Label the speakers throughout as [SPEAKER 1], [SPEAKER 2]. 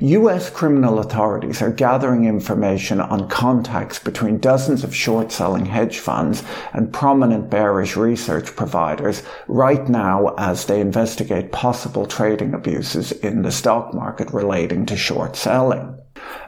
[SPEAKER 1] US criminal authorities are gathering information on contacts between dozens of short selling hedge funds and prominent bearish research providers right now as they investigate possible trading abuses in the stock market relating to short selling.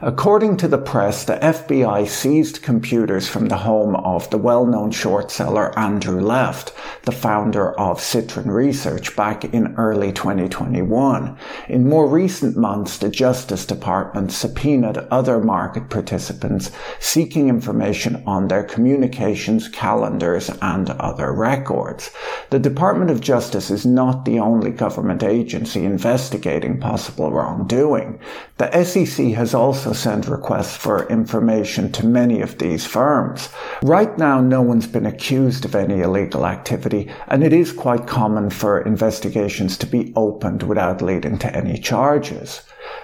[SPEAKER 1] According to the press, the FBI seized computers from the home of the well-known short seller Andrew Left, the founder of Citron Research back in early 2021. In more recent months, the Justice Department subpoenaed other market participants seeking information on their communications, calendars, and other records. The Department of Justice is not the only government agency investigating possible wrongdoing. The SEC has also send requests for information to many of these firms. Right now, no one's been accused of any illegal activity, and it is quite common for investigations to be opened without leading to any charges.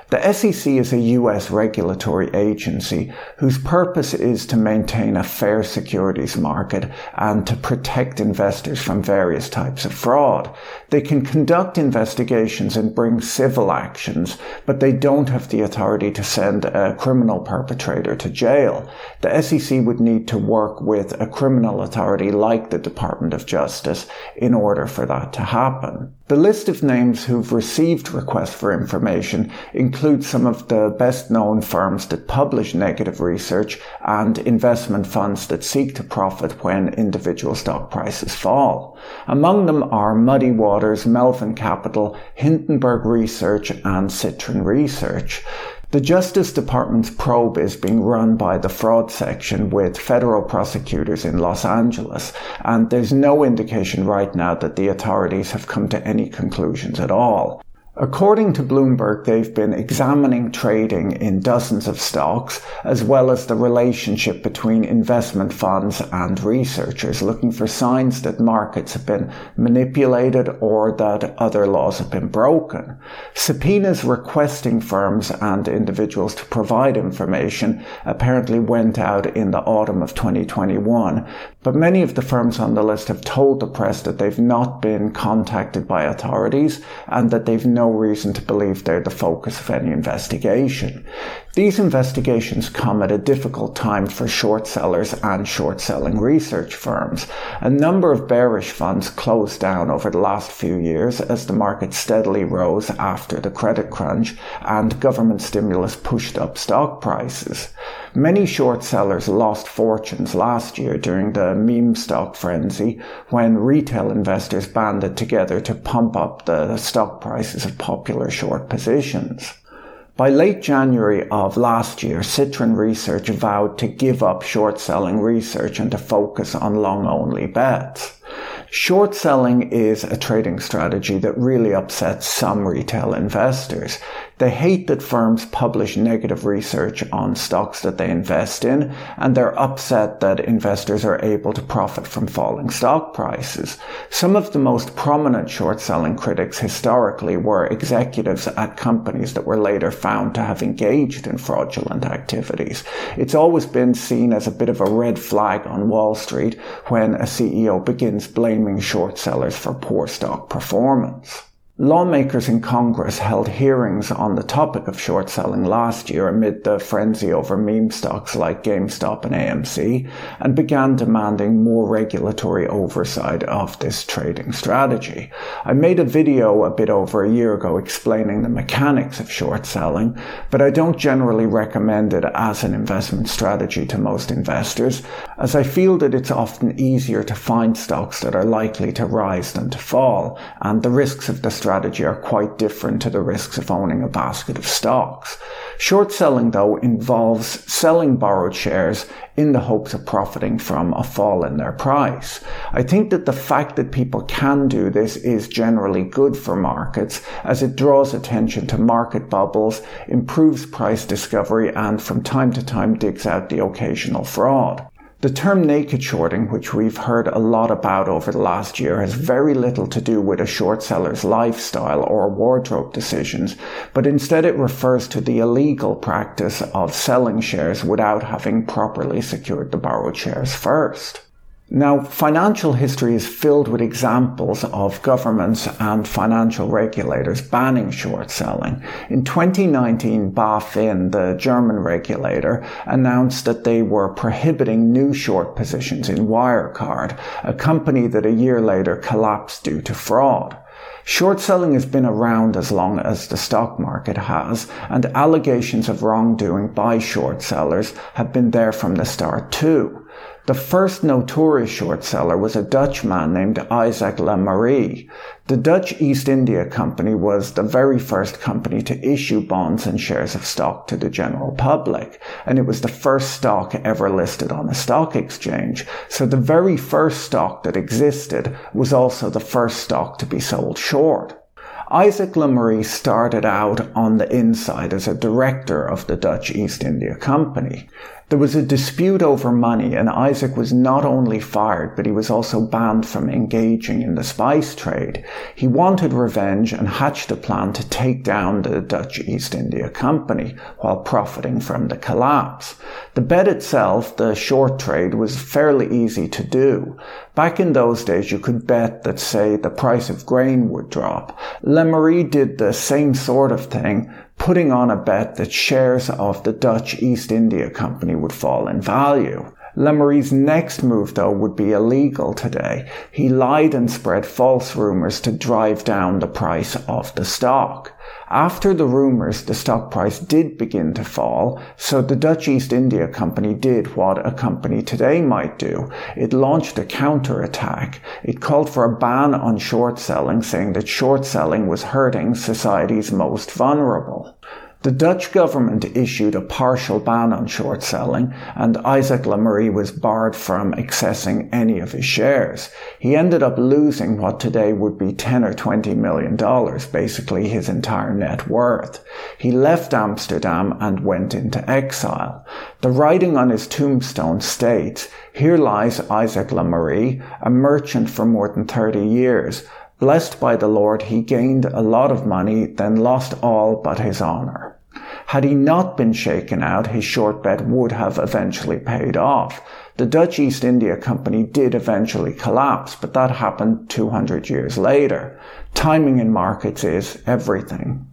[SPEAKER 1] The SEC is a US regulatory agency whose purpose is to maintain a fair securities market and to protect investors from various types of fraud. They can conduct investigations and bring civil actions, but they don't have the authority to send a criminal perpetrator to jail. The SEC would need to work with a criminal authority like the Department of Justice in order for that to happen. The list of names who've received requests for information includes some of the best known firms that publish negative research and investment funds that seek to profit when individual stock prices fall. Among them are Muddy Waters, Melvin Capital, Hindenburg Research and Citron Research. The Justice Department's probe is being run by the fraud section with federal prosecutors in Los Angeles, and there's no indication right now that the authorities have come to any conclusions at all. According to Bloomberg, they've been examining trading in dozens of stocks, as well as the relationship between investment funds and researchers, looking for signs that markets have been manipulated or that other laws have been broken. Subpoenas requesting firms and individuals to provide information apparently went out in the autumn of 2021, but many of the firms on the list have told the press that they've not been contacted by authorities and that they've no reason to believe they're the focus of any investigation. These investigations come at a difficult time for short sellers and short selling research firms. A number of bearish funds closed down over the last few years as the market steadily rose after the credit crunch and government stimulus pushed up stock prices. Many short sellers lost fortunes last year during the meme stock frenzy when retail investors banded together to pump up the stock prices of popular short positions. By late January of last year, Citron Research vowed to give up short selling research and to focus on long only bets. Short selling is a trading strategy that really upsets some retail investors. They hate that firms publish negative research on stocks that they invest in, and they're upset that investors are able to profit from falling stock prices. Some of the most prominent short selling critics historically were executives at companies that were later found to have engaged in fraudulent activities. It's always been seen as a bit of a red flag on Wall Street when a CEO begins blaming short sellers for poor stock performance. Lawmakers in Congress held hearings on the topic of short selling last year amid the frenzy over meme stocks like GameStop and AMC and began demanding more regulatory oversight of this trading strategy. I made a video a bit over a year ago explaining the mechanics of short selling, but I don't generally recommend it as an investment strategy to most investors, as I feel that it's often easier to find stocks that are likely to rise than to fall, and the risks of the strategy are quite different to the risks of owning a basket of stocks. Short selling, though, involves selling borrowed shares in the hopes of profiting from a fall in their price. I think that the fact that people can do this is generally good for markets as it draws attention to market bubbles, improves price discovery, and from time to time digs out the occasional fraud. The term naked shorting, which we've heard a lot about over the last year, has very little to do with a short seller's lifestyle or wardrobe decisions, but instead it refers to the illegal practice of selling shares without having properly secured the borrowed shares first. Now, financial history is filled with examples of governments and financial regulators banning short selling. In 2019, BaFin, the German regulator, announced that they were prohibiting new short positions in Wirecard, a company that a year later collapsed due to fraud. Short selling has been around as long as the stock market has, and allegations of wrongdoing by short sellers have been there from the start too. The first notorious short seller was a Dutchman named Isaac Le Maire. The Dutch East India Company was the very first company to issue bonds and shares of stock to the general public, and it was the first stock ever listed on a stock exchange. So the very first stock that existed was also the first stock to be sold short. Isaac Le Maire started out on the inside as a director of the Dutch East India Company. There was a dispute over money, and Isaac was not only fired, but he was also banned from engaging in the spice trade. He wanted revenge and hatched a plan to take down the Dutch East India Company while profiting from the collapse. The bet itself, the short trade, was fairly easy to do. Back in those days, you could bet that, say, the price of grain would drop. Le Maire did the same sort of thing, putting on a bet that shares of the Dutch East India Company would fall in value. Le Maire's next move, though, would be illegal today. He lied and spread false rumours to drive down the price of the stock. After the rumours, the stock price did begin to fall, so the Dutch East India Company did what a company today might do. It launched a counter-attack. It called for a ban on short selling, saying that short selling was hurting society's most vulnerable. The Dutch government issued a partial ban on short selling, and Isaac Le Maire was barred from accessing any of his shares. He ended up losing what today would be 10 or 20 million dollars, basically his entire net worth. He left Amsterdam and went into exile. The writing on his tombstone states, Here lies Isaac Le Maire, a merchant for more than 30 years, Blessed by the Lord, he gained a lot of money, then lost all but his honor. Had he not been shaken out, his short bet would have eventually paid off. The Dutch East India Company did eventually collapse, but that happened 200 years later. Timing in markets is everything.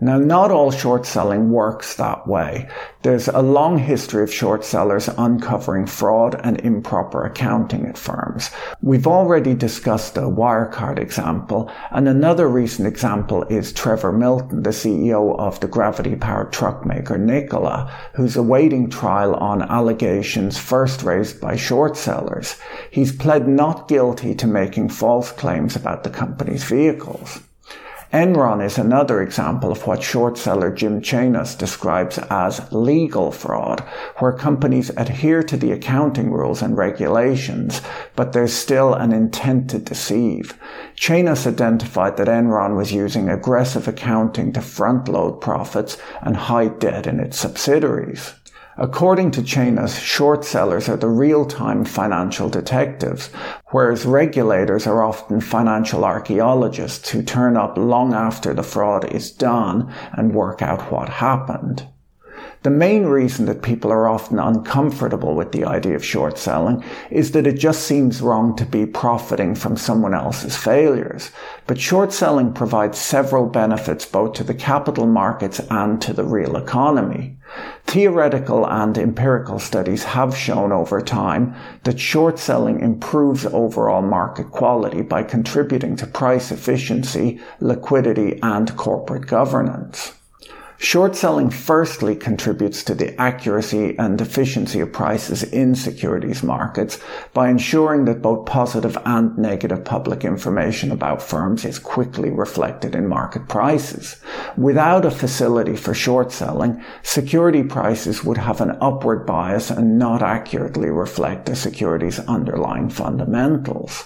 [SPEAKER 1] Now, not all short selling works that way. There's a long history of short sellers uncovering fraud and improper accounting at firms. We've already discussed the Wirecard example, and another recent example is Trevor Milton, the CEO of the gravity powered truck maker Nikola, who's awaiting trial on allegations first raised by short sellers. He's pled not guilty to making false claims about the company's vehicles. Enron is another example of what short seller Jim Chanos describes as legal fraud, where companies adhere to the accounting rules and regulations, but there's still an intent to deceive. Chanos identified that Enron was using aggressive accounting to front load profits and hide debt in its subsidiaries. According to Chanos, short sellers are the real-time financial detectives, whereas regulators are often financial archaeologists who turn up long after the fraud is done and work out what happened. The main reason that people are often uncomfortable with the idea of short selling is that it just seems wrong to be profiting from someone else's failures. But short selling provides several benefits both to the capital markets and to the real economy. Theoretical and empirical studies have shown over time that short selling improves overall market quality by contributing to price efficiency, liquidity, and corporate governance. Short selling firstly contributes to the accuracy and efficiency of prices in securities markets by ensuring that both positive and negative public information about firms is quickly reflected in market prices. Without a facility for short selling, security prices would have an upward bias and not accurately reflect a security's underlying fundamentals.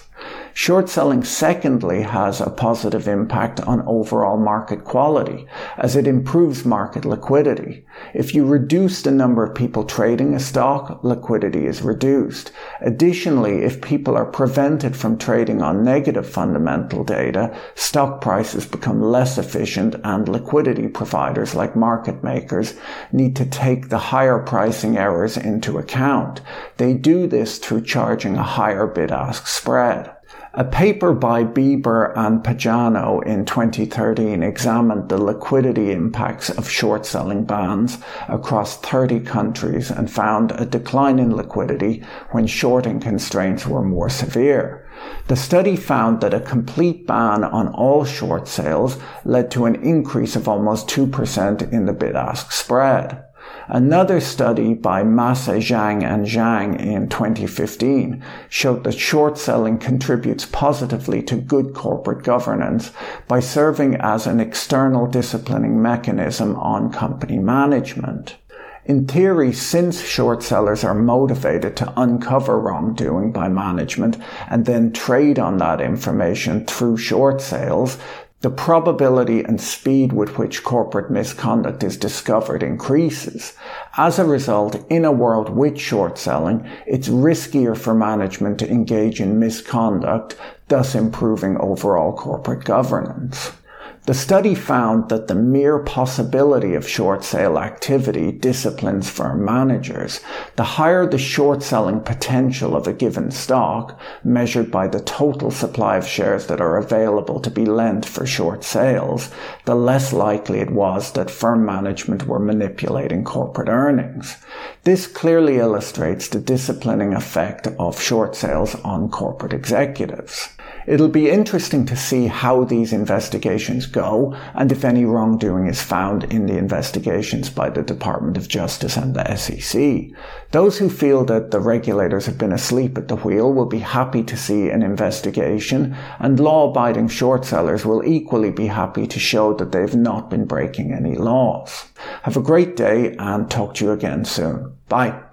[SPEAKER 1] Short selling, secondly, has a positive impact on overall market quality as it improves market liquidity. If you reduce the number of people trading a stock, liquidity is reduced. Additionally, if people are prevented from trading on negative fundamental data, stock prices become less efficient and liquidity providers like market makers need to take the higher pricing errors into account. They do this through charging a higher bid-ask spread. A paper by Beber and Pagano in 2013 examined the liquidity impacts of short selling bans across 30 countries and found a decline in liquidity when shorting constraints were more severe. The study found that a complete ban on all short sales led to an increase of almost 2% in the bid ask spread. Another study by Massa, Zhang, and Zhang in 2015 showed that short selling contributes positively to good corporate governance by serving as an external disciplining mechanism on company management. In theory, since short sellers are motivated to uncover wrongdoing by management and then trade on that information through short sales, the probability and speed with which corporate misconduct is discovered increases. As a result, in a world with short selling, it's riskier for management to engage in misconduct, thus improving overall corporate governance. The study found that the mere possibility of short sale activity disciplines firm managers. The higher the short selling potential of a given stock, measured by the total supply of shares that are available to be lent for short sales, the less likely it was that firm management were manipulating corporate earnings. This clearly illustrates the disciplining effect of short sales on corporate executives. It'll be interesting to see how these investigations go and if any wrongdoing is found in the investigations by the Department of Justice and the SEC. Those who feel that the regulators have been asleep at the wheel will be happy to see an investigation and law-abiding short sellers will equally be happy to show that they've not been breaking any laws. Have a great day and talk to you again soon. Bye.